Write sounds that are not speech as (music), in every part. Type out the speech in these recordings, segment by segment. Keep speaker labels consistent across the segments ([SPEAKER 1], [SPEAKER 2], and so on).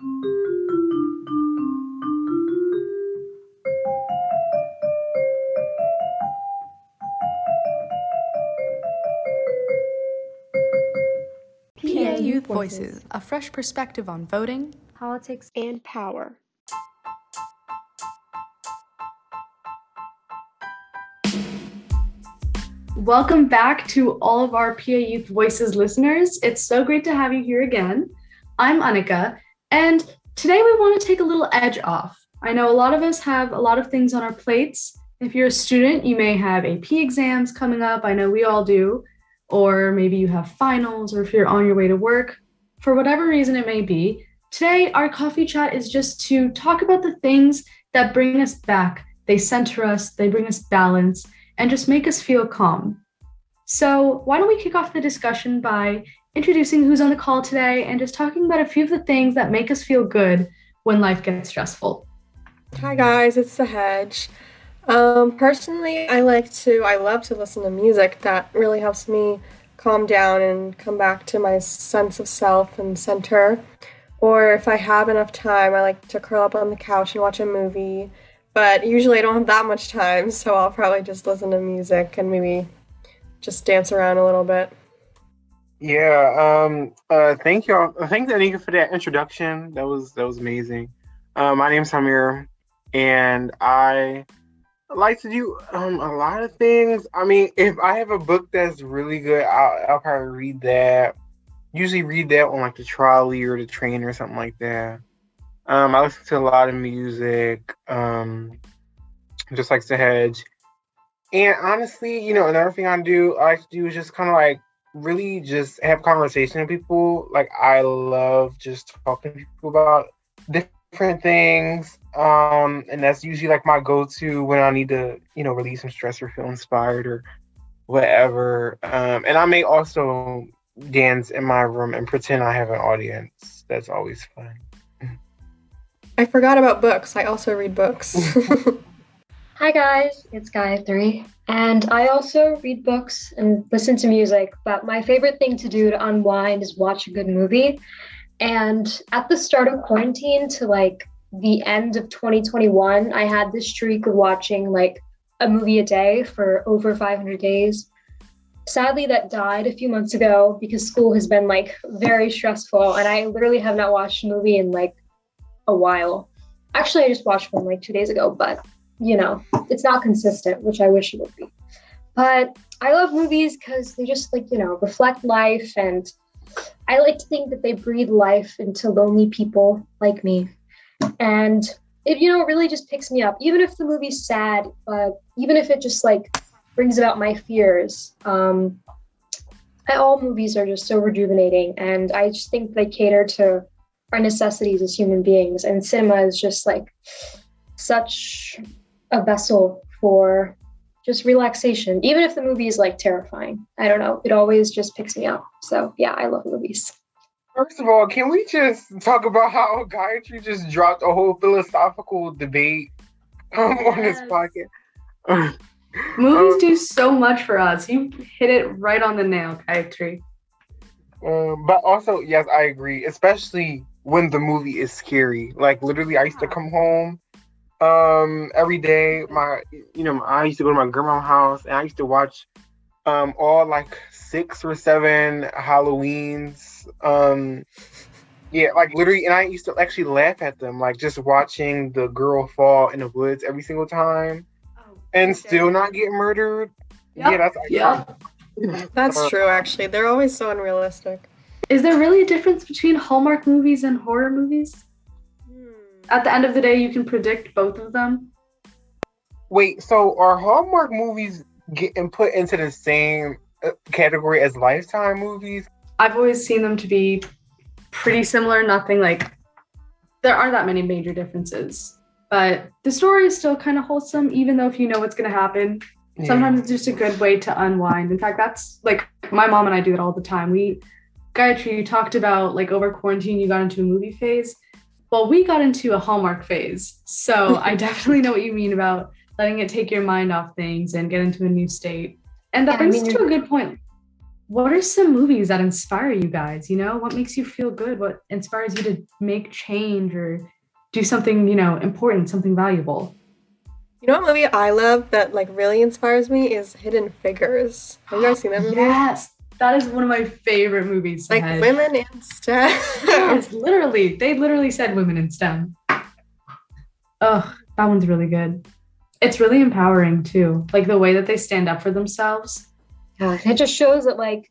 [SPEAKER 1] PA Youth Voices, a fresh perspective on voting,
[SPEAKER 2] politics, and power.
[SPEAKER 3] Welcome back to all of our PA Youth Voices listeners. It's so great to have you here again. I'm Annika, and today we want to take a little edge off. I know a lot of us have a lot of things on our plates. If you're a student, you may have AP exams coming up. I know we all do. Or maybe you have finals, or if you're on your way to work. For whatever reason it may be, today our coffee chat is just to talk about the things that bring us back. They center us, they bring us balance, and just make us feel calm. So, why don't we kick off the discussion by introducing who's on the call today and just talking about a few of the things that make us feel good when life gets stressful?
[SPEAKER 2] Hi, guys, it's Sahaj. Um, personally, I like to, I love to listen to music that really helps me calm down and come back to my sense of self and center. Or if I have enough time, I like to curl up on the couch and watch a movie but usually I don't have that much time, so I'll probably just listen to music and maybe just dance around a little bit.
[SPEAKER 4] Yeah, um, uh, thank you. All. Thank Anika for that introduction. That was that was amazing. Uh, my name's Samir, and I like to do um, a lot of things. I mean, if I have a book that's really good, I'll, I'll probably read that. Usually, read that on like the trolley or the train or something like that. Um, I listen to a lot of music, um, just like Sahaj. And honestly, you know, another thing I do, I like to do is just kind of like really just have conversation with people. Like I love just talking to people about different things. Um, and that's usually like my go-to when I need to, you know, release some stress or feel inspired or whatever. Um, and I may also dance in my room and pretend I have an audience. That's always fun.
[SPEAKER 2] I forgot about books. I also read books. (laughs)
[SPEAKER 5] Hi guys, it's Gayatri, and I also read books and listen to music. But my favorite thing to do to unwind is watch a good movie. And at the start of quarantine to like the end of 2021, I had this streak of watching like a movie a day for over 500 days. Sadly, that died a few months ago because school has been like very stressful, and I literally have not watched a movie in like a while. Actually, I just watched one like two days ago, but you know, it's not consistent, which I wish it would be. But I love movies because they just like, you know, reflect life. And I like to think that they breathe life into lonely people like me. And it, you know, it really just picks me up. Even if the movie's sad, but even if it just like brings about my fears, um, all movies are just so rejuvenating. And I just think they cater to our necessities as human beings. And cinema is just like such a vessel for just relaxation, even if the movie is like terrifying. I don't know. It always just picks me up. So yeah, I love movies.
[SPEAKER 4] First of all, can we just talk about how Gayatri just dropped a whole philosophical debate um, yes. (laughs) on this podcast? (laughs)
[SPEAKER 3] Movies um, do so much for us. You hit it right on the nail, Gayatri.
[SPEAKER 4] Um, but also, yes, I agree. Especially when the movie is scary. Like literally, I used to come home um every day. My you know I used to go to my grandma's house and I used to watch um all like six or seven Halloweens. Um yeah, like literally, and I used to actually laugh at them, like just watching the girl fall in the woods every single time, oh, and okay. still not get murdered. Yep. Yeah, that's
[SPEAKER 2] yeah. That's true. Actually, they're always so unrealistic.
[SPEAKER 3] Is there really a difference between Hallmark movies and horror movies? At the end of the day, you can predict both of them.
[SPEAKER 4] Wait, so are Hallmark movies getting put into the same uh, category as Lifetime movies?
[SPEAKER 3] I've always seen them to be pretty similar. Nothing like there aren't that many major differences, but the story is still kind of wholesome, even though if you know what's going to happen. Yeah. Sometimes it's just a good way to unwind. In fact, that's like my mom and I do it all the time. We Gayatri, you talked about like over quarantine, you got into a movie phase. Well, we got into a Hallmark phase. So (laughs) I definitely know what you mean about letting it take your mind off things and get into a new state. And that yeah, brings I mean, to a good point. what are some movies that inspire you guys? You know, what makes you feel good? What inspires you to make change or do something, you know, important, something valuable?
[SPEAKER 2] You know what movie I love that like really inspires me is Hidden Figures. Have you guys seen that movie?
[SPEAKER 3] Yes, that is one of my favorite movies.
[SPEAKER 2] Like
[SPEAKER 3] Sahaj.
[SPEAKER 2] women in STEM.
[SPEAKER 3] yes, literally, they literally said women in STEM. Ugh, that one's really good. It's really empowering too, like the way that they stand up for themselves.
[SPEAKER 5] Yeah, it just shows that like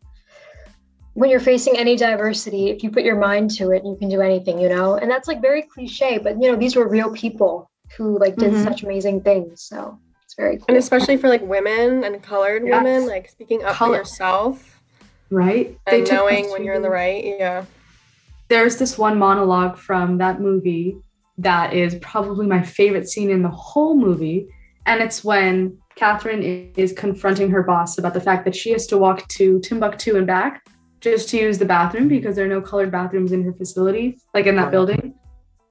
[SPEAKER 5] when you're facing any diversity, if you put your mind to it, you can do anything, you know. And that's like very cliche, but you know, these were real people who like did
[SPEAKER 3] Mhm.
[SPEAKER 5] such amazing things. So it's very cool.
[SPEAKER 2] and especially for like women and colored
[SPEAKER 3] Yes.
[SPEAKER 2] women, like speaking up
[SPEAKER 3] Color-
[SPEAKER 2] for yourself
[SPEAKER 3] Right? They
[SPEAKER 2] and
[SPEAKER 3] took
[SPEAKER 2] knowing when you're in the right. Yeah.
[SPEAKER 3] There's this one monologue from that movie that is probably my favorite scene in the whole movie. And it's when Catherine is confronting her boss about the fact that she has to walk to Timbuktu and back just to use the bathroom because there are no colored bathrooms in her facility, like in that building.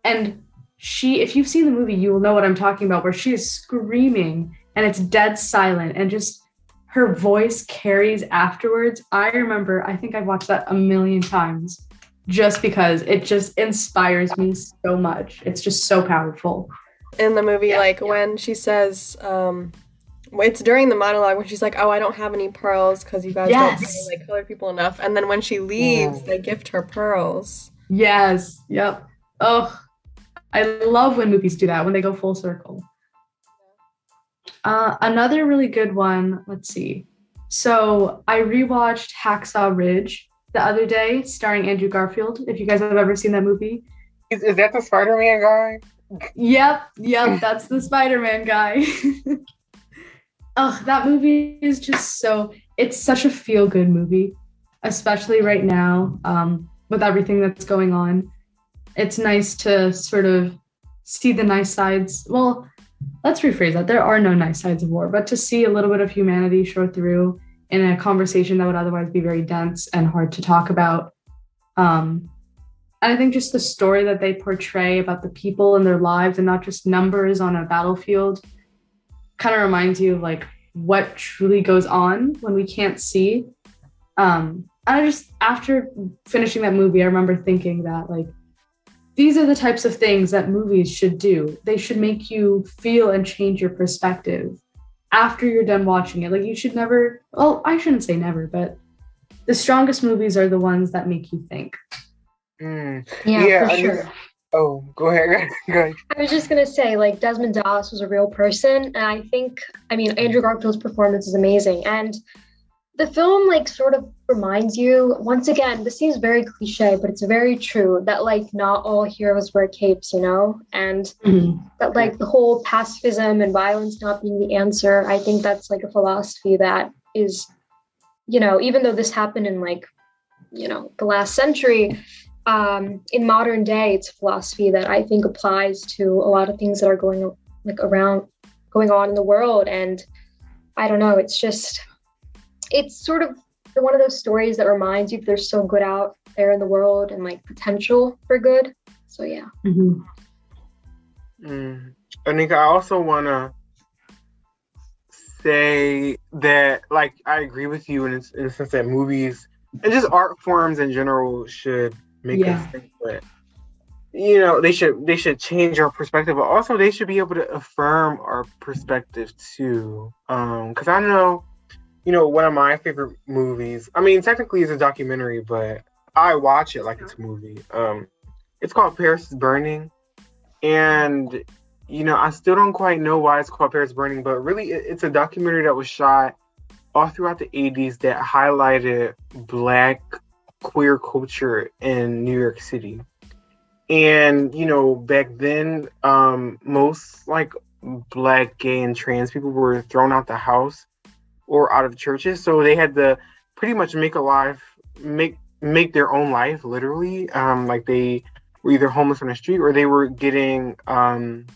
[SPEAKER 3] And she, if you've seen the movie, you will know what I'm talking about, where she is screaming and it's dead silent and just her voice carries afterwards. I remember, I think I've watched that a million times just because it just inspires me so much. It's just so powerful.
[SPEAKER 2] in the movie,
[SPEAKER 3] Yeah,
[SPEAKER 2] like
[SPEAKER 3] yeah.
[SPEAKER 2] when she says, um, it's during the monologue when she's like, "Oh, I don't have any pearls because you guys don't
[SPEAKER 3] Yes.
[SPEAKER 2] pay like colored people enough," and then when she leaves,
[SPEAKER 4] Yeah.
[SPEAKER 2] they gift her pearls.
[SPEAKER 3] Yes. Yep. Oh, I love when movies do that when they go full circle. Uh, another really good one. Let's see. So I rewatched Hacksaw Ridge the other day, starring Andrew Garfield. If you guys have ever seen that movie,
[SPEAKER 4] Is, is that the Spider-Man guy?
[SPEAKER 3] Yep, yep, that's the Spider-Man guy. (laughs) Ugh, that movie is just so it's such a feel-good movie, especially right now, um, with everything that's going on. It's nice to sort of see the nice sides. Well, let's rephrase that. There are no nice sides of war, but to see a little bit of humanity show through in a conversation that would otherwise be very dense and hard to talk about. Um, and I think just the story that they portray about the people and their lives and not just numbers on a battlefield kind of reminds you of like what truly goes on when we can't see. Um, and I just, after finishing that movie, I remember thinking that like these are the types of things that movies should do. They should make you feel and change your perspective after you're done watching it. Like you should never, well, I shouldn't say never, but the strongest movies are the ones that make you think.
[SPEAKER 4] Mm.
[SPEAKER 5] yeah,
[SPEAKER 4] Yeah,
[SPEAKER 5] for
[SPEAKER 4] I
[SPEAKER 5] sure.
[SPEAKER 4] just- Oh, go ahead. (laughs) go ahead.
[SPEAKER 5] I was just gonna say, like Desmond Doss was a real person, and I think, I mean, Andrew Garfield's performance is amazing, and the film like sort of reminds you once again. This seems very cliche, but it's very true that like not all heroes wear capes, you know, and that like the whole pacifism and violence not being the answer. I think that's like a philosophy that is, you know, even though this happened in like, you know, the last century, um, in modern day, it's a philosophy that I think applies to a lot of things that are going like around going on in the world. And I don't know, it's just it's sort of one of those stories that reminds you there's so good out there in the world and like potential for good. So yeah.
[SPEAKER 3] Mhm.
[SPEAKER 4] Mm. Anika, I also want to say that, like, I agree with you in, in the sense that movies and just art forms in general should make
[SPEAKER 3] Yeah.
[SPEAKER 4] us think that, you know, they should they should change our perspective, but also they should be able to affirm our perspective too. Um, because I know, you know, one of my favorite movies. I mean, technically it's a documentary, but I watch it like it's a movie. Um, it's called Paris is Burning and you know i still don't quite know why it's called paris burning but really it- it's a documentary that was shot all throughout the 80s that highlighted black queer culture in new york city and you know back then um most like black gay and trans people were thrown out the house or out of churches. So they had to pretty much make a life make make their own life literally. Um like they were either homeless on the street or they were getting um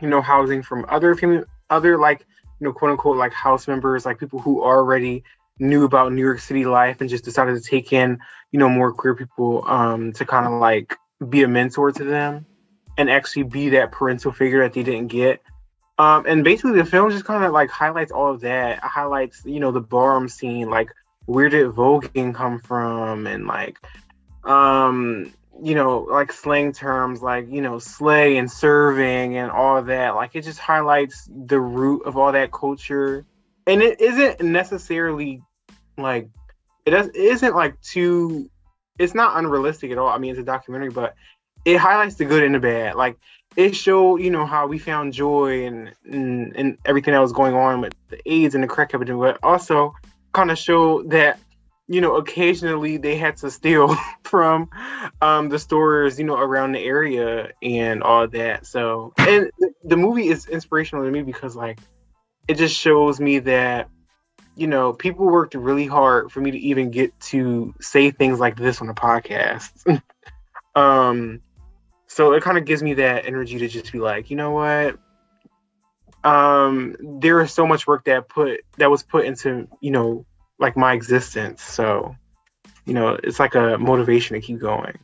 [SPEAKER 4] you know housing from other family other like you know quote unquote like house members like people who already knew about new york city life and just decided to take in you know more queer people um to kind of like be a mentor to them and actually be that parental figure that they didn't get um and basically the film just kind of like highlights all of that. Highlights you know the ballroom scene like where did voguing come from and like um you know like slang terms like you know slay and serving and all that. Like it just highlights the root of all that culture. And it isn't necessarily like it, does, it isn't like too it's not unrealistic at all. I mean it's a documentary but it highlights the good and the bad. Like it showed you know how we found joy and and, and everything that was going on with the aids and the crack epidemic but also kind of showed that you know occasionally they had to steal (laughs) from um, the stores you know around the area and all that. So and the movie is inspirational to me because like it just shows me that you know people worked really hard for me to even get to say things like this on a podcast. (laughs) Um so it kind of gives me that energy to just be like you know what? Um there is so much work that put that was put into you know like my existence. So you know it's like a motivation to keep going.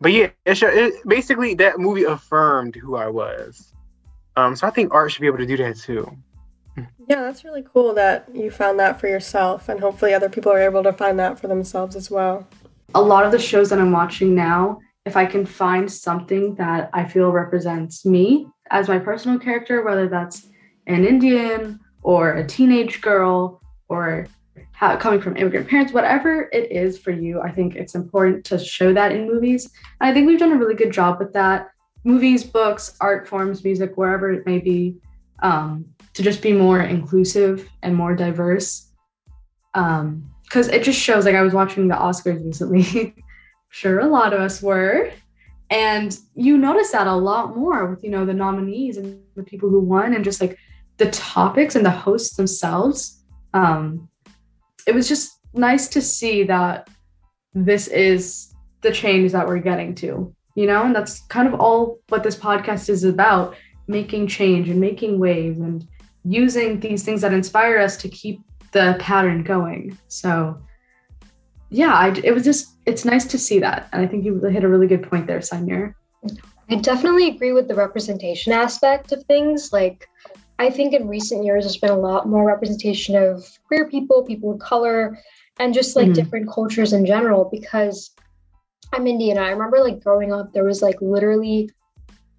[SPEAKER 4] But yeah it, it basically that movie affirmed who i was. Um so i think art should be able to do that too.
[SPEAKER 2] Yeah that's really cool that you found that for yourself and hopefully other people are able to find that for themselves as well.
[SPEAKER 3] A lot of the shows that i'm watching now if I can find something that I feel represents me as my personal character, whether that's an Indian or a teenage girl or how, coming from immigrant parents, whatever it is for you, I think it's important to show that in movies. And I think we've done a really good job with that. Movies, books, art forms, music, wherever it may be, um, to just be more inclusive and more diverse. Because um, it just shows, like, I was watching the Oscars recently. (laughs) sure a lot of us were. And you notice that a lot more with you know the nominees and the people who won and just like the topics and the hosts themselves. Um it was just nice to see that this is the change that we're getting to you know and that's kind of all what this podcast is about making change and making waves and using these things that inspire us to keep the pattern going. So yeah, I, it was just it's nice to see that, and I think you hit a really good point there, Samir.
[SPEAKER 5] I definitely agree with the representation aspect of things. Like, I think in recent years, there's been a lot more representation of queer people, people of color, and just like mm-hmm. different cultures in general. Because I'm Indian, I remember like growing up, there was like literally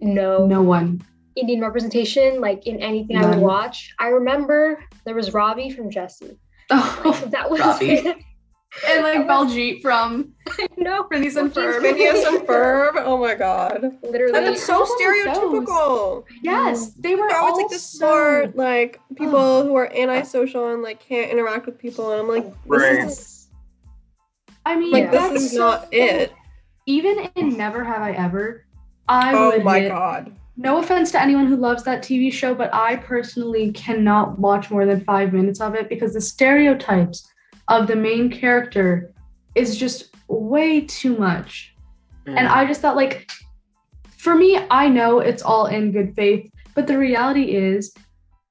[SPEAKER 5] no
[SPEAKER 3] no one
[SPEAKER 5] Indian representation like in anything None. I would watch. I remember there was Ravi from Jessie.
[SPEAKER 3] Oh, like, that was (laughs) and like (laughs) Baljeet from
[SPEAKER 5] no
[SPEAKER 3] Phineas and Ferb.
[SPEAKER 2] Phineas and Ferb. Oh my god.
[SPEAKER 5] Literally.
[SPEAKER 2] And it's so stereotypical.
[SPEAKER 3] Yes, they were
[SPEAKER 2] always like the smart, like oh. people who are antisocial and like can't interact with people. And I'm like,
[SPEAKER 4] right.
[SPEAKER 2] Is,
[SPEAKER 3] I mean,
[SPEAKER 2] like this is not it.
[SPEAKER 3] Even in Never Have I Ever, I
[SPEAKER 2] oh
[SPEAKER 3] would.
[SPEAKER 2] my god.
[SPEAKER 3] No offense to anyone who loves that TV show, but I personally cannot watch more than five minutes of it because the stereotypes of the main character is just way too much. Mm. And I just thought, like, for me, I know it's all in good faith, but the reality is,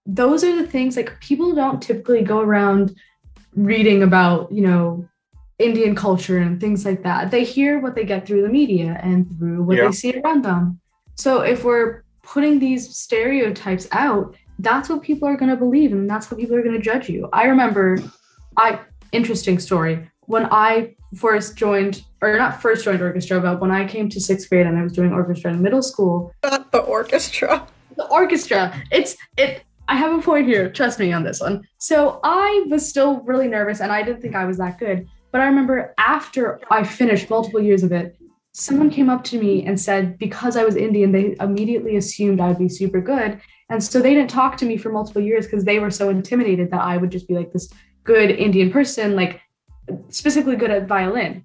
[SPEAKER 3] those are the things like people don't typically go around reading about, you know, Indian culture and things like that. They hear what they get through the media and through what yeah. they see around them. So if we're putting these stereotypes out, that's what people are going to believe and that's how people are going to judge you. I remember I interesting story. When I first joined, or not first joined orchestra, but when I came to sixth grade and I was doing orchestra in middle school.
[SPEAKER 2] Not the orchestra.
[SPEAKER 3] The orchestra. It's it. I have a point here. Trust me on this one. So I was still really nervous, and I didn't think I was that good. But I remember after I finished multiple years of it, someone came up to me and said because I was Indian, they immediately assumed I'd be super good. And so they didn't talk to me for multiple years because they were so intimidated that I would just be like this good Indian person, like specifically good at violin.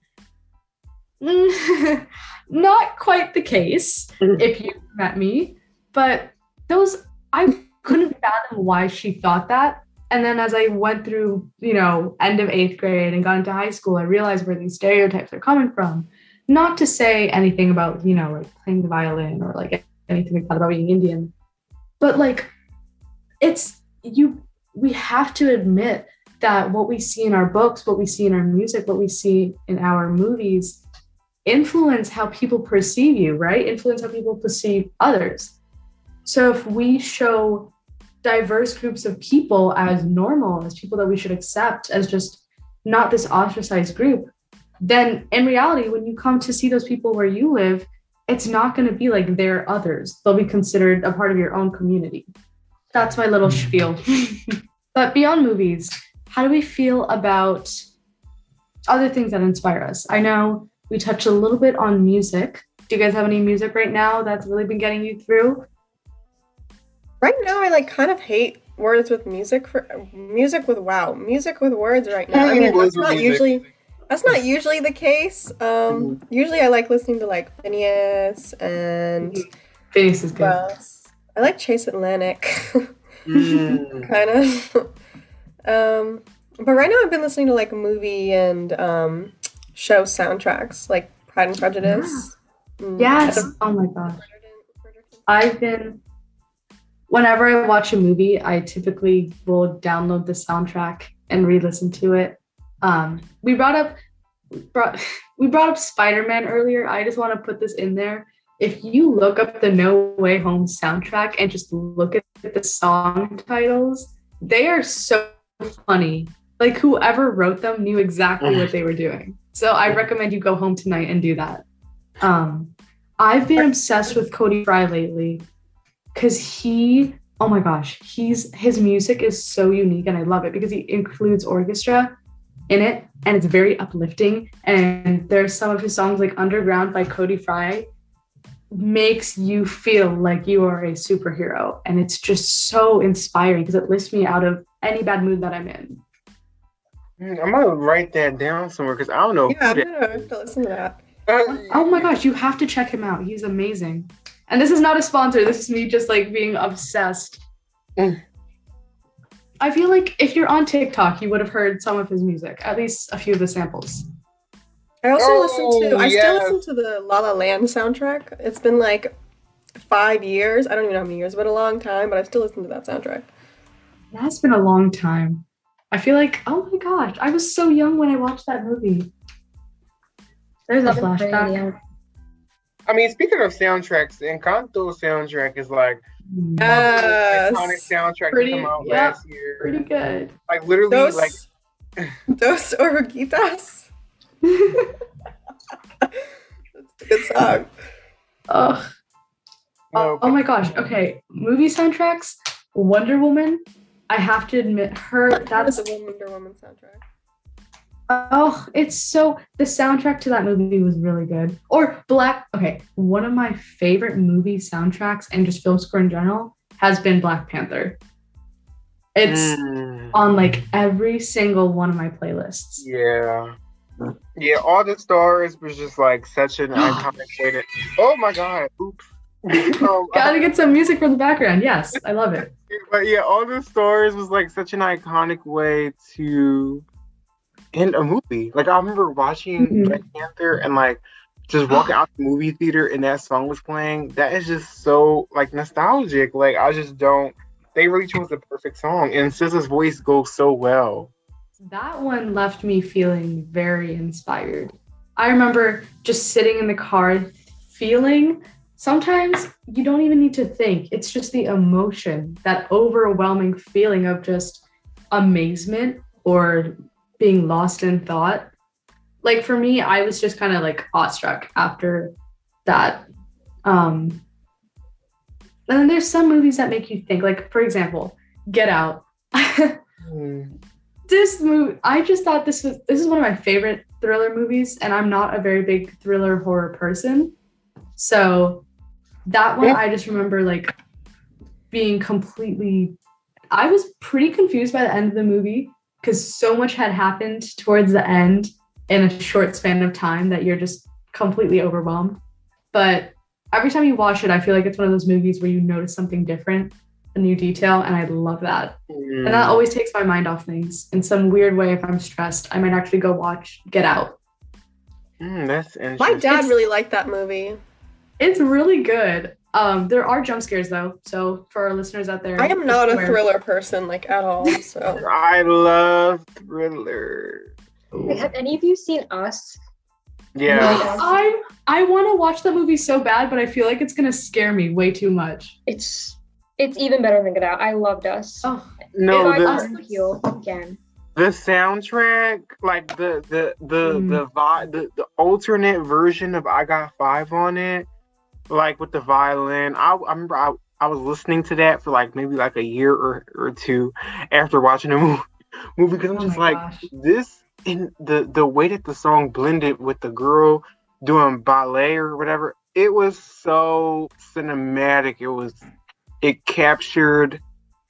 [SPEAKER 3] (laughs) Not quite the case mm-hmm. if you met me, but those I couldn't fathom why she thought that. And then as I went through, you know, end of eighth grade and got into high school, I realized where these stereotypes are coming from. Not to say anything about, you know, like playing the violin or like anything like that about being Indian, but like it's you we have to admit that what we see in our books, what we see in our music, what we see in our movies influence how people perceive you, right? Influence how people perceive others. So if we show diverse groups of people as normal, as people that we should accept as just not this ostracized group, then in reality, when you come to see those people where you live, it's not going to be like they're others. They'll be considered a part of your own community. That's my little spiel. (laughs) but beyond movies, how do we feel about other things that inspire us? I know we touched a little bit on music. Do you guys have any music right now that's really been getting you through?
[SPEAKER 2] Right now, I like kind of hate words with music for music with wow music with words right now. I mean, that's not usually that's not usually the case. Um, mm-hmm. usually I like listening to like Finneas and
[SPEAKER 3] Finneas is good.
[SPEAKER 2] I like Chase Atlantic, (laughs) mm. kind of. Um, but right now I've been listening to like movie and um, show soundtracks, like Pride and Prejudice.
[SPEAKER 3] Yeah. Mm, yes. Oh my gosh. I've been whenever I watch a movie, I typically will download the soundtrack and re-listen to it. Um, we brought up brought, (laughs) we brought up Spider-Man earlier. I just want to put this in there. If you look up the No Way Home soundtrack and just look at the song titles, they are so funny. Like whoever wrote them knew exactly what they were doing. So I recommend you go home tonight and do that. Um, I've been obsessed with Cody Fry lately because he oh my gosh he's his music is so unique and i love it because he includes orchestra in it and it's very uplifting and there's some of his songs like underground by cody fry makes you feel like you are a superhero and it's just so inspiring because it lifts me out of any bad mood that i'm in
[SPEAKER 4] mm, i'm gonna write that down somewhere because i don't know
[SPEAKER 2] yeah i'm gonna have to listen to that
[SPEAKER 3] uh, oh my gosh you have to check him out he's amazing and this is not a sponsor. This is me just like being obsessed. Mm. I feel like if you're on TikTok, you would have heard some of his music, at least a few of the samples.
[SPEAKER 2] I also oh, listen to. I yes. still listen to the La La Land soundtrack. It's been like five years. I don't even know how many years, but a long time. But I still listen to that soundtrack.
[SPEAKER 3] That's been a long time. I feel like, oh my gosh, I was so young when I watched that movie. There's a flashback.
[SPEAKER 4] I mean, speaking of soundtracks, Encanto soundtrack is like mm.
[SPEAKER 2] yes.
[SPEAKER 4] iconic soundtrack pretty, to come out yep, last year.
[SPEAKER 3] Pretty good.
[SPEAKER 4] Like literally, Dos, like (laughs)
[SPEAKER 2] Dos Oruguitas. (laughs) That's a good song.
[SPEAKER 3] Oh. Oh, oh my gosh. Okay, movie soundtracks. Wonder Woman. I have to admit, her. That's
[SPEAKER 2] the Wonder Woman soundtrack.
[SPEAKER 3] Oh, it's so the soundtrack to that movie was really good. Or Black, okay, one of my favorite movie soundtracks and just film score in general has been Black Panther. It's mm. on like every single one of my playlists.
[SPEAKER 4] Yeah. Yeah, All the Stars was just like such an (gasps) iconic way to. Oh my god! Oops. (laughs)
[SPEAKER 3] um, Gotta get some music for the background. Yes, I love it.
[SPEAKER 4] But yeah, All the Stars was like such an iconic way to end a movie. Like I remember watching mm-hmm. Black Panther and like just walking (gasps) out the movie theater and that song was playing. That is just so like nostalgic. Like I just don't. They really chose the perfect song, and SZA's voice goes so well.
[SPEAKER 3] That one left me feeling very inspired. I remember just sitting in the car feeling sometimes you don't even need to think. It's just the emotion, that overwhelming feeling of just amazement or being lost in thought. Like for me, I was just kind of like awestruck after that. Um, and then there's some movies that make you think, like for example, Get Out. mm. This movie, I just thought this was this is one of my favorite thriller movies, and I'm not a very big thriller horror person. So that one, yeah. I just remember like being completely. I was pretty confused by the end of the movie because so much had happened towards the end in a short span of time that you're just completely overwhelmed. But every time you watch it, I feel like it's one of those movies where you notice something different, a new detail, and I love that. Mm. And that always takes my mind off things. In some weird way, if I'm stressed, I might actually go watch Get Out.
[SPEAKER 4] Mm, that's interesting.
[SPEAKER 2] My dad it's, really liked that movie.
[SPEAKER 3] It's really good. Um, there are jump scares though, so for our listeners out there,
[SPEAKER 2] I am not a thriller person like at all. (laughs) So
[SPEAKER 4] I love thriller.
[SPEAKER 5] Wait, have any of you seen Us?
[SPEAKER 4] Yeah,
[SPEAKER 3] I I want to watch that movie so bad, but I feel like it's gonna scare me way too much.
[SPEAKER 5] It's it's even better than Get Out. I loved Us.
[SPEAKER 3] Oh
[SPEAKER 4] no,
[SPEAKER 5] if I heal again.
[SPEAKER 4] the soundtrack, like the the the
[SPEAKER 3] Mm.
[SPEAKER 4] the vi- the the alternate version of I Got Five on it, like with the violin. I, I remember I, I was listening to that for like maybe like a year or, or two after watching the (laughs) movie movie because I'm
[SPEAKER 3] Oh
[SPEAKER 4] just
[SPEAKER 3] my
[SPEAKER 4] like
[SPEAKER 3] gosh.
[SPEAKER 4] this in the the way that the song blended with the girl doing ballet or whatever. It was so cinematic. It was it captured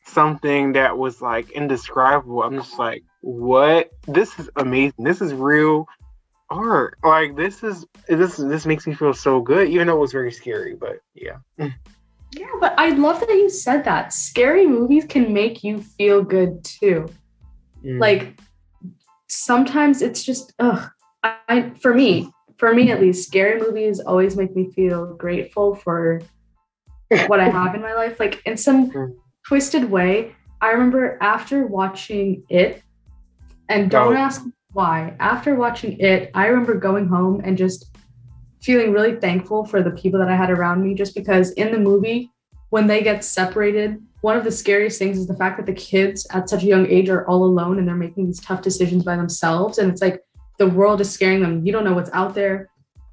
[SPEAKER 4] something that was like indescribable. I'm just like, what? This is amazing. This is real art. Like this is this this makes me feel so good, even though it was very scary. But yeah,
[SPEAKER 3] Yeah, but I love that you said that. Scary movies can make you feel good too.
[SPEAKER 4] Mm.
[SPEAKER 3] Like sometimes it's just ugh. I, for me, for me at least, scary movies always make me feel grateful for (laughs) what I have in my life. Like in some
[SPEAKER 4] Mm.
[SPEAKER 3] twisted way. I remember after watching it, and don't
[SPEAKER 4] Oh.
[SPEAKER 3] ask why. After watching it, I remember going home and just feeling really thankful for the people that I had around me. Just because in the movie, when they get separated, one of the scariest things is the fact that the kids at such a young age are all alone and they're making these tough decisions by themselves. And it's like the world is scaring them. You don't know what's out there.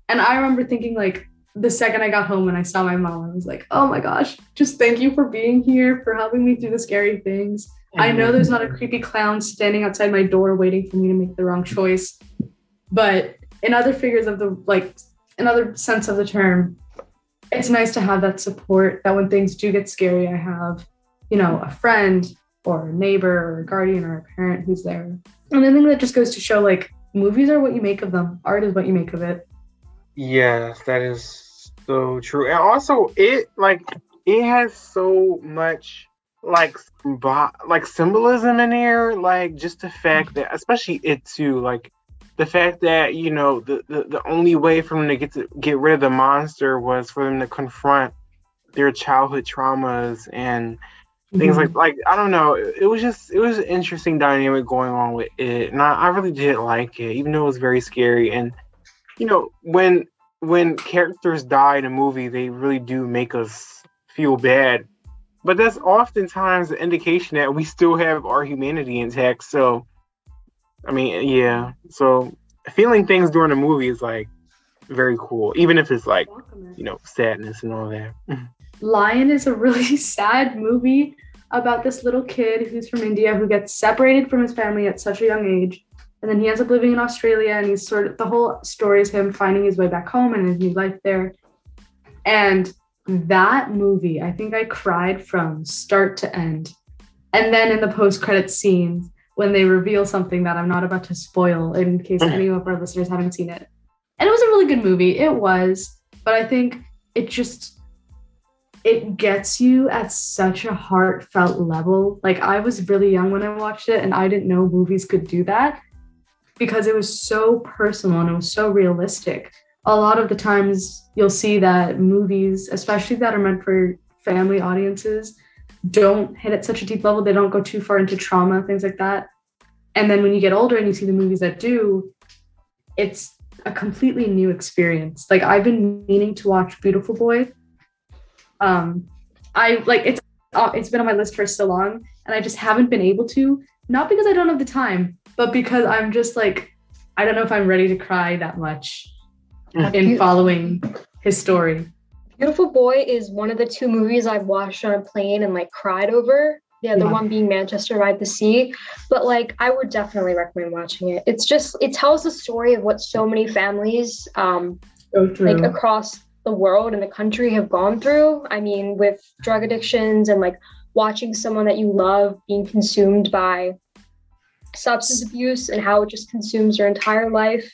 [SPEAKER 3] And I remember thinking, like, the second I got home and I saw my mom, I was like, oh my gosh, just thank you for being here, for helping me through the scary things. I know there's not a creepy clown standing outside my door waiting for me to make the wrong choice. But in other figures of the, like, in other sense of the term, it's nice to have that support that when things do get scary, I have, you know, a friend or a neighbor or a guardian or a parent who's there. And I think that just goes to show, like, movies are what you make of them, art is what you make of it.
[SPEAKER 4] Yes, that is so true. And also it like it has so much like like symbolism in here, like just the fact that especially it too, like the fact that, you know, the, the, the only way for them to get to get rid of the monster was for them to confront their childhood traumas and things
[SPEAKER 3] Mm-hmm.
[SPEAKER 4] like like I don't know. It, it was just it was an interesting dynamic going on with it, and I, I really did like it, even though it was very scary. And you know, when when characters die in a movie, they really do make us feel bad. But that's oftentimes an indication that we still have our humanity intact. So, I mean, yeah. So feeling things during a movie is like very cool, even if it's like you know sadness and all that. (laughs)
[SPEAKER 3] Lion is a really (laughs) sad movie about this little kid who's from India who gets separated from his family at such a young age. And then he ends up living in Australia and he's sort of the whole story is him finding his way back home and his new life there. And that movie, I think I cried from start to end. And then in the post credit scenes, when they reveal something that I'm not about to spoil in case mm-hmm. any of our listeners haven't seen it. And it was a really good movie. It was, but I think it just it gets you at such a heartfelt level. Like I was really young when I watched it and I didn't know movies could do that because it was so personal and it was so realistic. A lot of the times you'll see that movies, especially that are meant for family audiences, don't hit at such a deep level. They don't go too far into trauma, things like that. And then when you get older and you see the movies that do, it's a completely new experience. Like I've been meaning to watch Beautiful Boy um i like it's uh, it's been on my list for so long and i just haven't been able to not because i don't have the time but because i'm just like i don't know if i'm ready to cry that much in following his story
[SPEAKER 5] Beautiful Boy is one of the two movies I've watched on a plane and like cried over. The other
[SPEAKER 3] Yeah.
[SPEAKER 5] one being Manchester by the Sea. But like I would definitely recommend watching it. It's just it tells the story of what so many families um
[SPEAKER 3] go through
[SPEAKER 5] like across the world and the country have gone through. I mean, with drug addictions and like watching someone that you love being consumed by substance abuse and how it just consumes your entire life.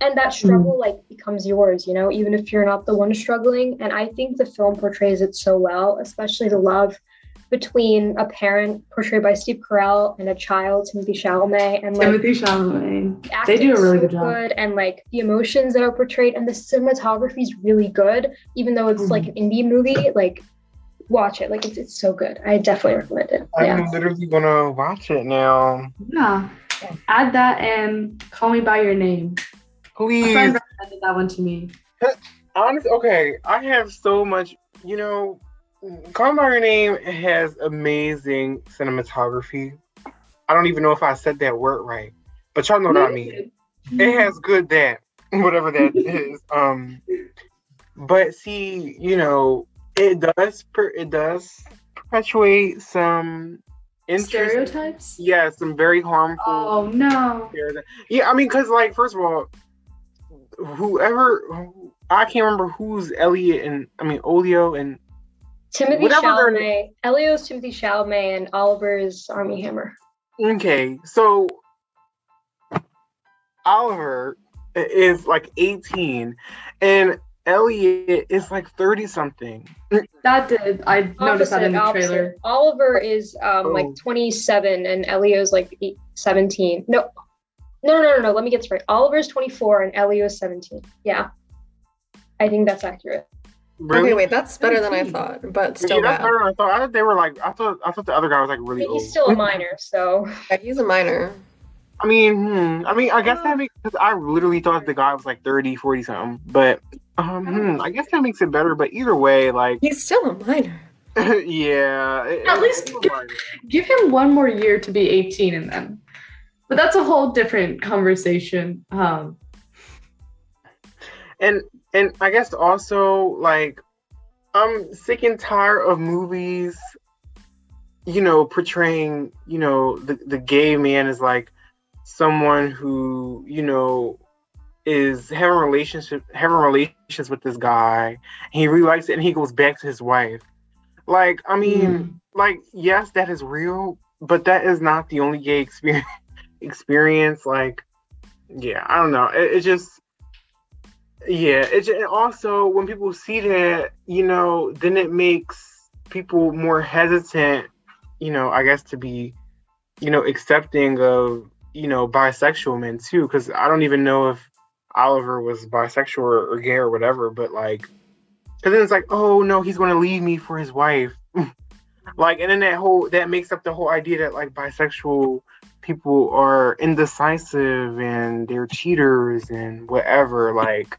[SPEAKER 5] And that struggle like becomes yours, you know, even if you're not the one struggling. And I think the film portrays it so well, especially the love between a parent portrayed by Steve Carell and a child, Timothée Chalamet, and like
[SPEAKER 3] timothée chalamet
[SPEAKER 5] the
[SPEAKER 3] They do a really good job.
[SPEAKER 5] good, and like the emotions that are portrayed and the cinematography is really good even though it's
[SPEAKER 3] Mhm.
[SPEAKER 5] like an indie movie like watch it like it's, it's so good i definitely recommend it
[SPEAKER 4] I'm
[SPEAKER 5] yeah
[SPEAKER 4] literally gonna watch it now.
[SPEAKER 3] yeah add that and call me by your name a
[SPEAKER 4] Please.
[SPEAKER 3] friend recommended that one to me
[SPEAKER 4] Honestly, okay, I have so much. You know, Call by Your Name has amazing cinematography. I don't even know if I said that word right, but y'all know what I mean. It has good that, (laughs) whatever that is. (laughs) Um, but see, you know, it does per, it does perpetuate some
[SPEAKER 3] Stereotypes?
[SPEAKER 4] Yeah, some very harmful.
[SPEAKER 3] Oh no.
[SPEAKER 4] stereotypes. Yeah, I mean, cause like first of all, whoever I can't remember who's Elliot and I mean Olio and
[SPEAKER 5] Timothée
[SPEAKER 4] Whatever their-
[SPEAKER 5] Chalamet. Elio's Timothée Chalamet and Oliver's Armie Hammer.
[SPEAKER 4] Okay, so Oliver is like 18 and Elliot is like 30 something.
[SPEAKER 3] That did I noticed that in the
[SPEAKER 5] Opposite,
[SPEAKER 3] trailer.
[SPEAKER 5] Oliver is um
[SPEAKER 4] Oh.
[SPEAKER 5] like 27 and Elio's like eight- 17. No, no, no, no, no. Let me get this right. Oliver's 24 and Elio's 17. Yeah, I think that's accurate.
[SPEAKER 4] Really?
[SPEAKER 2] Okay, wait, that's better than I thought, but
[SPEAKER 4] Yeah,
[SPEAKER 2] still
[SPEAKER 4] that's
[SPEAKER 2] bad.
[SPEAKER 4] better than I thought. I thought they were like I thought I thought the other guy was like
[SPEAKER 5] I
[SPEAKER 4] really
[SPEAKER 5] mean,
[SPEAKER 4] old.
[SPEAKER 5] he's still a (laughs) minor, so
[SPEAKER 2] Yeah, he's a minor.
[SPEAKER 4] I mean, hmm, I mean, I guess that makes because I literally thought the guy was like 30, 40 something. But um, hmm, I guess that makes it better. But either way, like,
[SPEAKER 2] He's still a minor. (laughs)
[SPEAKER 4] yeah.
[SPEAKER 3] At
[SPEAKER 4] it-
[SPEAKER 3] least give- Give him one more year to be 18 and then. But that's a whole different conversation. Um
[SPEAKER 4] and and I guess also like I'm sick and tired of movies, you know, portraying you know the the gay man as like someone who you know is having relationship having relations with this guy. And he really likes it, and he goes back to his wife. Like I mean,
[SPEAKER 3] mm,
[SPEAKER 4] like yes, that is real, but that is not the only gay experience. Experience like, yeah, I don't know. It, it just yeah, it ju- and also when people see that, you know, then it makes people more hesitant, you know, I guess to be, you know, accepting of, you know, bisexual men too. Because I don't even know if Oliver was bisexual or, or gay or whatever, but like, because then it's like, oh no, he's going to leave me for his wife. (laughs) like, and then that whole that makes up the whole idea that like bisexual people are indecisive and they're cheaters and whatever. Like,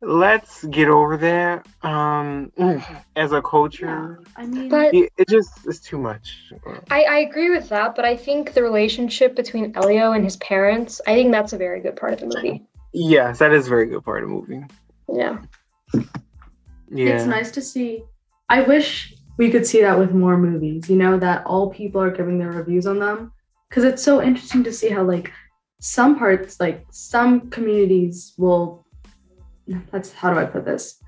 [SPEAKER 4] let's get over that. Um, (laughs) as a culture,
[SPEAKER 3] I mean
[SPEAKER 5] but
[SPEAKER 4] it, it just is too much.
[SPEAKER 5] I, I agree with that. But I think the relationship between Elio and his parents, I think that's a very good part of the movie.
[SPEAKER 4] Yes, that is a very good part of the movie.
[SPEAKER 5] Yeah.
[SPEAKER 4] Yeah.
[SPEAKER 3] it's nice to see. I wish we could see that with more movies, you know, that all people are giving their reviews on them. Because it's so interesting to see how, like, some parts, like, some communities will, that's how do I put this?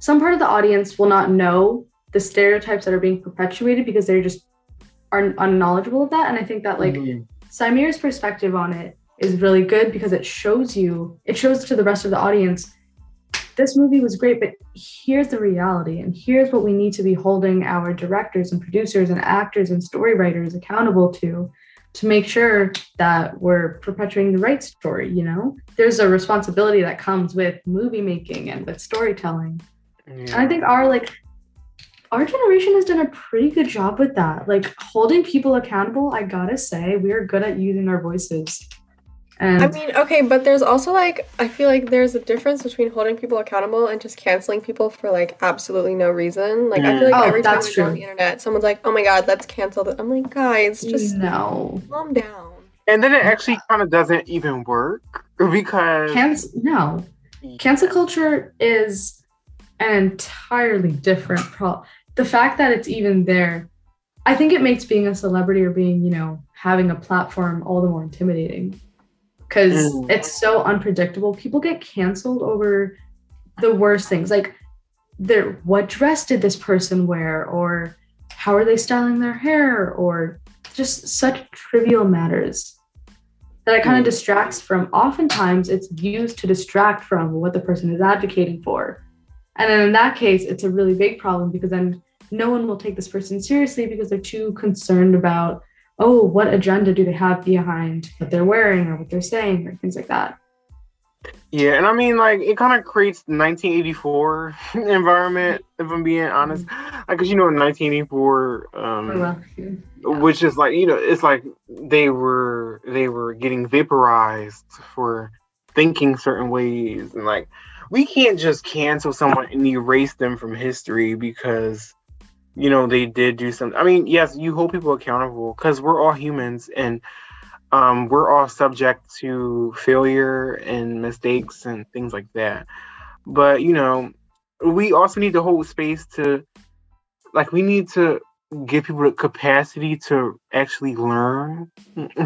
[SPEAKER 3] Some part of the audience will not know the stereotypes that are being perpetuated because they're just are unknowledgeable of that. And I think that, like,
[SPEAKER 4] Mhm.
[SPEAKER 3] Samir's perspective on it is really good because it shows you, it shows to the rest of the audience, this movie was great, but here's the reality, and here's what we need to be holding our directors and producers and actors and story writers accountable to to make sure that we're perpetuating the right story you know there's a responsibility that comes with movie making and with storytelling and I think our like our generation has done a pretty good job with that. Like holding people accountable, I gotta say, we are good at using our voices. And
[SPEAKER 2] I mean, okay, but there's also like I feel like there's a difference between holding people accountable and just canceling people for like absolutely no reason. Like I feel like
[SPEAKER 3] Mm. Oh,
[SPEAKER 2] every time
[SPEAKER 3] that's
[SPEAKER 2] I go on the internet, someone's like, "Oh my god, let's cancel it." I'm like, guys, just
[SPEAKER 3] no.
[SPEAKER 2] calm down.
[SPEAKER 4] and then it actually kind of doesn't even work because
[SPEAKER 3] Cancel no. Cancel culture is an entirely different problem. The fact that it's even there, I think it makes being a celebrity or being, you know, having a platform all the more intimidating. Because
[SPEAKER 4] Mm.
[SPEAKER 3] it's so unpredictable. People get canceled over the worst things. Like their what dress did this person wear? Or how are they styling their hair? Or just such trivial matters that it kind of
[SPEAKER 4] Mm.
[SPEAKER 3] distracts from oftentimes it's used to distract from what the person is advocating for and then in that case it's a really big problem because then no one will take this person seriously because they're too concerned about oh what agenda do they have behind what they're wearing or what they're saying or things like that
[SPEAKER 4] Yeah, and I mean, like, it kind of creates 1984 (laughs) environment, if I'm being honest. Like Because, you know, in 1984, um,
[SPEAKER 3] Oh, yeah.
[SPEAKER 4] which is like, you know, it's like they were they were getting vaporized for thinking certain ways, and like, we can't just cancel someone and erase them from history because you know they did do something. I mean, yes, you hold people accountable because we're all humans and um, we're all subject to failure and mistakes and things like that. But you know, we also need to hold space to, like, we need to give people the capacity to actually learn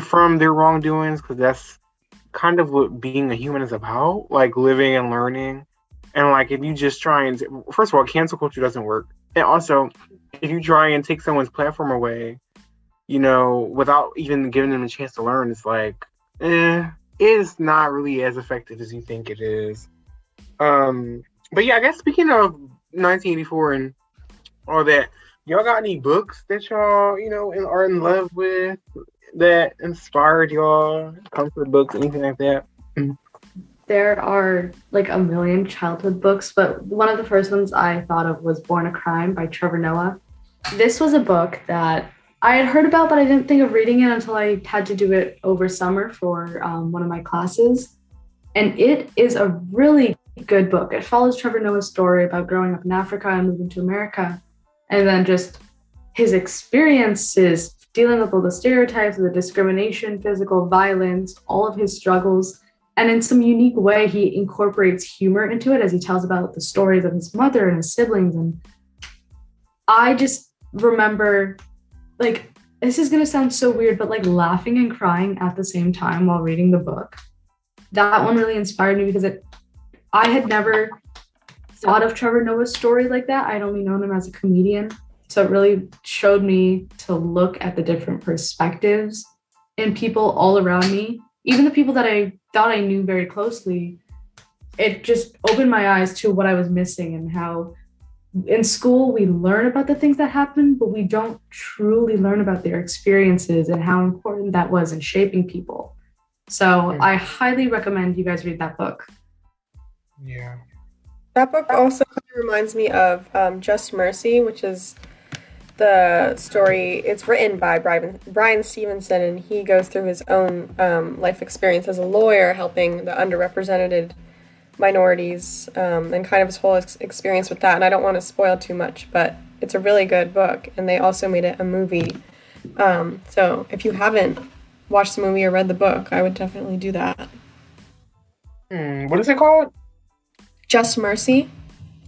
[SPEAKER 4] from their wrongdoings because that's kind of what being a human is about, like living and learning. And like if you just try and first of all, cancel culture doesn't work. And also, if you try and take someone's platform away, you know, without even giving them a chance to learn, it's like, eh, it's not really as effective as you think it is. Um, but yeah, I guess speaking of 1984 and all that, y'all got any books that y'all, you know, are in love with that inspired y'all? Comfort books, anything like that?
[SPEAKER 3] There are like a million childhood books, but one of the first ones I thought of was Born a Crime by Trevor Noah. This was a book that I had heard about, but I didn't think of reading it until I had to do it over summer for um, one of my classes. And it is a really good book. It follows Trevor Noah's story about growing up in Africa and moving to America, and then just his experiences dealing with all the stereotypes, the discrimination, physical violence, all of his struggles. And in some unique way, he incorporates humor into it as he tells about the stories of his mother and his siblings. And I just remember, like, this is going to sound so weird, but like laughing and crying at the same time while reading the book. That one really inspired me because it, I had never thought of Trevor Noah's story like that. I'd only known him as a comedian. So it really showed me to look at the different perspectives and people all around me, even the people that I thought I knew very closely. It just opened my eyes to what I was missing and how in school we learn about the things that happen, but we don't truly learn about their experiences and how important that was in shaping people. So I highly recommend you guys read that book.
[SPEAKER 4] Yeah.
[SPEAKER 2] That book also kind of reminds me of um, Just Mercy, which is the story. It's written by brian, Bryan Stevenson, and he goes through his own um, life experience as a lawyer, helping the underrepresented minorities, um, and kind of his whole ex- experience with that. And I don't want to spoil too much, but it's a really good book, and they also made it a movie. Um, so if you haven't watched the movie or read the book, I would definitely do that.
[SPEAKER 4] Hmm, what is it called?
[SPEAKER 2] Just Mercy.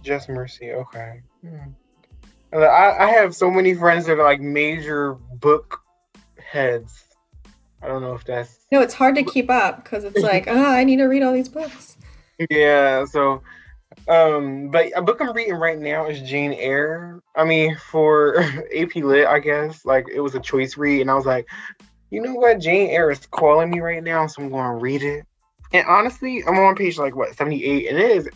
[SPEAKER 4] Just Mercy. Okay. Hmm. I, I have so many friends that are like major book heads. I don't know if that's
[SPEAKER 2] No, it's hard to keep up because it's (laughs) like, ah, I need to read all these books.
[SPEAKER 4] Yeah. So, um, but a book I'm reading right now is Jane Eyre. I mean, for (laughs) AP Lit, I guess like it was a choice read, and I was like, you know what, Jane Eyre is calling me right now, so I'm going to read it. And honestly, I'm on page like what 78, and it is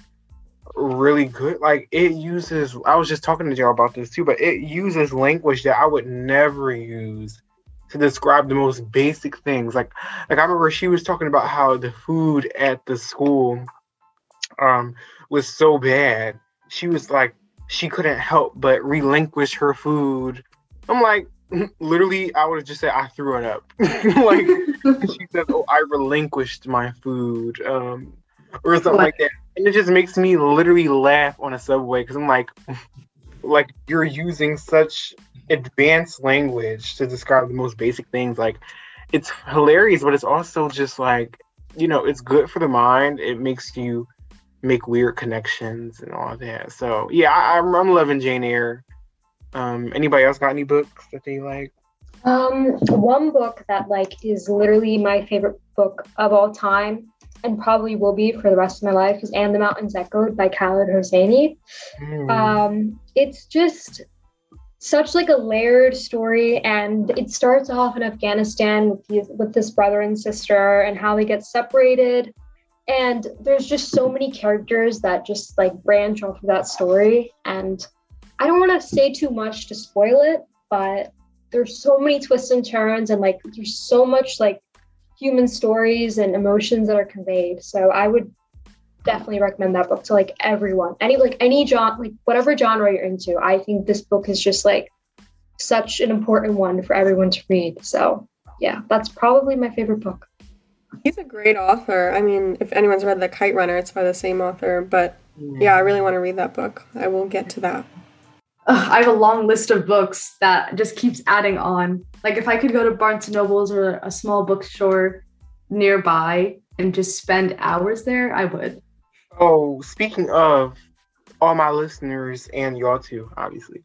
[SPEAKER 4] really good. Like it uses I was just talking to y'all about this too, but it uses language that I would never use to describe the most basic things. Like like I remember she was talking about how the food at the school um was so bad. She was like she couldn't help but relinquish her food. I'm like (laughs) literally I would have just said I threw it up. (laughs) like (laughs) she said, Oh, I relinquished my food. Um or something like that and it just makes me literally laugh on a subway because I'm like, like you're using such advanced language to describe the most basic things. Like, it's hilarious, but it's also just like, you know, it's good for the mind. It makes you make weird connections and all that. So yeah, I, am I'm, I'm loving Jane Eyre. Um, anybody else got any books that they like?
[SPEAKER 5] Um, one book that like is literally my favorite book of all time and probably will be for the rest of my life is And the Mountains Echoed by Khaled Hosseini. Mm. Um, it's just such like a layered story and it starts off in Afghanistan with these, with this brother and sister and how they get separated and there's just so many characters that just like branch off of that story and I don't want to say too much to spoil it but there's so many twists and turns and like there's so much like human stories and emotions that are conveyed. So I would definitely recommend that book to like everyone. Any like any genre like whatever genre you're into. I think this book is just like such an important one for everyone to read. So yeah, that's probably my favorite book.
[SPEAKER 2] He's a great author. I mean, if anyone's read The Kite Runner, it's by the same author. But yeah, I really want to read that book. I will get to that.
[SPEAKER 3] ugh, I have a long list of books that just keeps adding on. Like if I could go to Barnes and Nobles or a small bookstore nearby and just spend hours there, I would.
[SPEAKER 4] Oh, speaking of all my listeners and y'all too, obviously.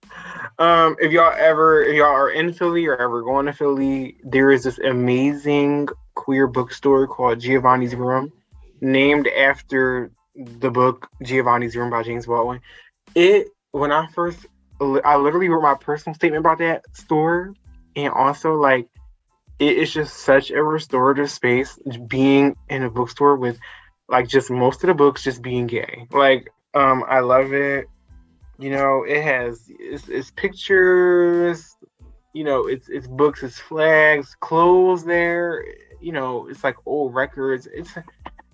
[SPEAKER 4] Um, if y'all ever, if y'all are in Philly or ever going to Philly, there is this amazing queer bookstore called Giovanni's Room, named after the book Giovanni's Room by James Baldwin. It when I first, I literally wrote my personal statement about that store, and also like it is just such a restorative space being in a bookstore with like just most of the books just being gay. Like um I love it. You know, it has it's, it's pictures, you know, it's it's books, it's flags, clothes there, you know, it's like old records. It's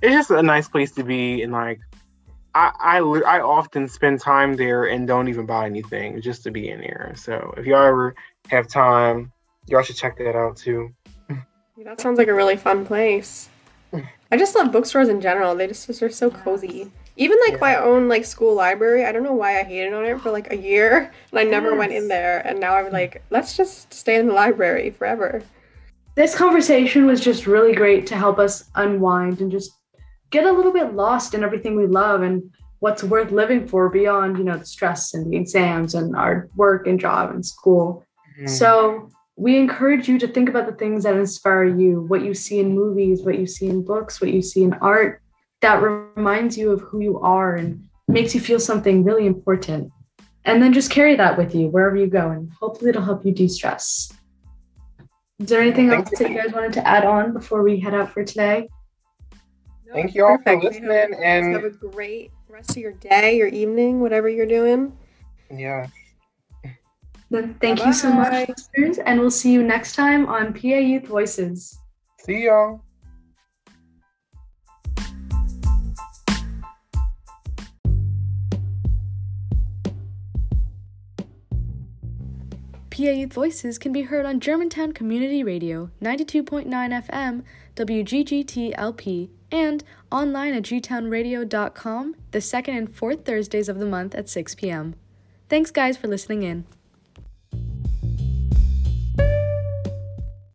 [SPEAKER 4] it's just a nice place to be and like I, I, I often spend time there and don't even buy anything just to be in there. So if y'all ever have time, y'all should check that out too.
[SPEAKER 2] That sounds like a really fun place. (laughs) I just love bookstores in general. They just are so cozy. Even like yeah. my own like school library, I don't know why I hated on it for like a year and I never yes. went in there and now I'm like, let's just stay in the library forever.
[SPEAKER 3] This conversation was just really great to help us unwind and just get a little bit lost in everything we love and what's worth living for beyond, you know, the stress and the exams and our work and job and school. Mm-hmm. So we encourage you to think about the things that inspire you, what you see in movies, what you see in books, what you see in art that reminds you of who you are and makes you feel something really important. And then just carry that with you wherever you go, and hopefully it'll help you de stress. Is there anything else that you guys wanted to add on before we head out for today?
[SPEAKER 4] Thank you all Perfect. for listening and
[SPEAKER 2] have a great rest of your day, your evening, whatever you're doing.
[SPEAKER 4] Yeah.
[SPEAKER 3] Then thank Bye-bye. you so much, listeners, and we'll see you next time on PA Youth Voices.
[SPEAKER 4] See y'all.
[SPEAKER 1] PA Voices can be heard on Germantown Community Radio, 92.9 FM, WGGT LP, and online at gtownradio.com the second and fourth Thursdays of the month at 6 p.m. Thanks, guys, for listening in.